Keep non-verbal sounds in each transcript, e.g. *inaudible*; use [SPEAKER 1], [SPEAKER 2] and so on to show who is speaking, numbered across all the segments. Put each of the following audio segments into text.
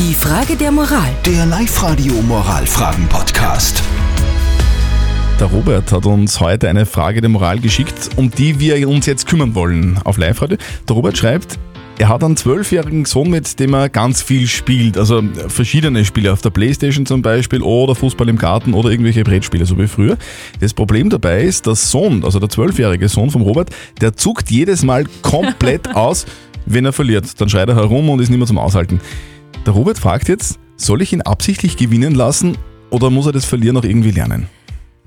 [SPEAKER 1] Die Frage der Moral.
[SPEAKER 2] Der Live-Radio Moralfragen-Podcast.
[SPEAKER 3] Der Robert hat uns heute eine Frage der Moral geschickt, um die wir uns jetzt kümmern wollen auf Live-Radio. Der Robert schreibt, er hat einen zwölfjährigen Sohn, mit dem er ganz viel spielt. Also verschiedene Spiele auf der Playstation zum Beispiel oder Fußball im Garten oder irgendwelche Brettspiele, so wie früher. Das Problem dabei ist, der Sohn, also der zwölfjährige Sohn vom Robert, der zuckt jedes Mal komplett *laughs* aus, wenn er verliert. Dann schreit er herum und ist nicht mehr zum Aushalten. Der Robert fragt jetzt, soll ich ihn absichtlich gewinnen lassen oder muss er das Verlieren auch irgendwie lernen?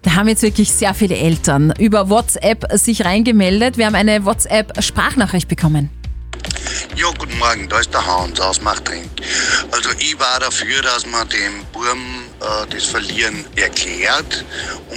[SPEAKER 4] Da haben jetzt wirklich sehr viele Eltern über WhatsApp sich reingemeldet. Wir haben eine WhatsApp-Sprachnachricht bekommen.
[SPEAKER 5] Ja, guten Morgen, da ist der Hans aus Machtring. Also ich war dafür, dass man dem Burm äh, das Verlieren erklärt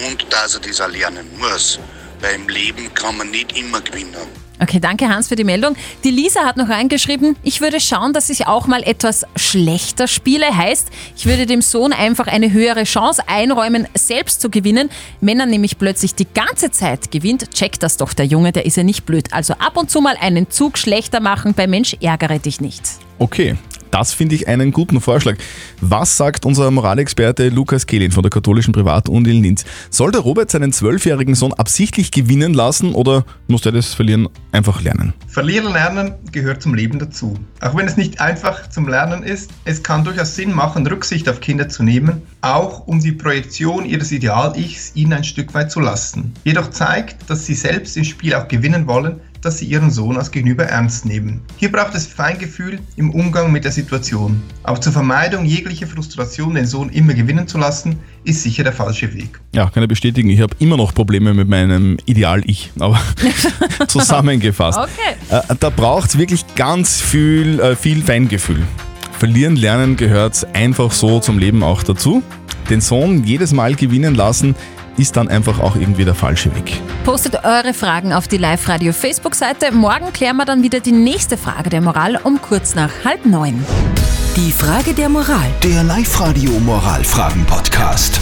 [SPEAKER 5] und dass er das auch lernen muss. Weil im Leben kann man nicht immer gewinnen.
[SPEAKER 4] Okay, danke Hans für die Meldung. Die Lisa hat noch reingeschrieben, ich würde schauen, dass ich auch mal etwas schlechter spiele. Heißt, ich würde dem Sohn einfach eine höhere Chance einräumen, selbst zu gewinnen. Wenn er nämlich plötzlich die ganze Zeit gewinnt, checkt das doch der Junge, der ist ja nicht blöd. Also ab und zu mal einen Zug schlechter machen, bei Mensch ärgere dich nicht.
[SPEAKER 3] Okay, das finde ich einen guten Vorschlag. Was sagt unser Moralexperte Lukas Kehlin von der katholischen Privatuni in Linz? Soll der Robert seinen zwölfjährigen Sohn absichtlich gewinnen lassen oder muss er das Verlieren einfach lernen?
[SPEAKER 6] Verlieren lernen gehört zum Leben dazu. Auch wenn es nicht einfach zum Lernen ist, es kann durchaus Sinn machen, Rücksicht auf Kinder zu nehmen, auch um die Projektion ihres Ideal-Ichs ihnen ein Stück weit zu lassen. Jedoch zeigt, dass sie selbst im Spiel auch gewinnen wollen, dass sie ihren Sohn als Gegenüber ernst nehmen. Hier braucht es Feingefühl im Umgang mit der Situation. Auch zur Vermeidung jeglicher Frustration, den Sohn immer gewinnen zu lassen, ist sicher der falsche Weg.
[SPEAKER 3] Ja, kann ich bestätigen. Ich habe immer noch Probleme mit meinem Ideal-Ich. Aber *laughs* zusammengefasst.
[SPEAKER 4] Okay.
[SPEAKER 3] Äh, da braucht es wirklich ganz viel, äh, viel Feingefühl. Verlieren lernen gehört einfach so zum Leben auch dazu. Den Sohn jedes Mal gewinnen lassen, ist dann einfach auch irgendwie der falsche Weg.
[SPEAKER 4] Postet eure Fragen auf die Live-Radio Facebook-Seite. Morgen klären wir dann wieder die nächste Frage der Moral um kurz nach halb neun.
[SPEAKER 1] Die Frage der Moral.
[SPEAKER 2] Der Live-Radio Moralfragen-Podcast.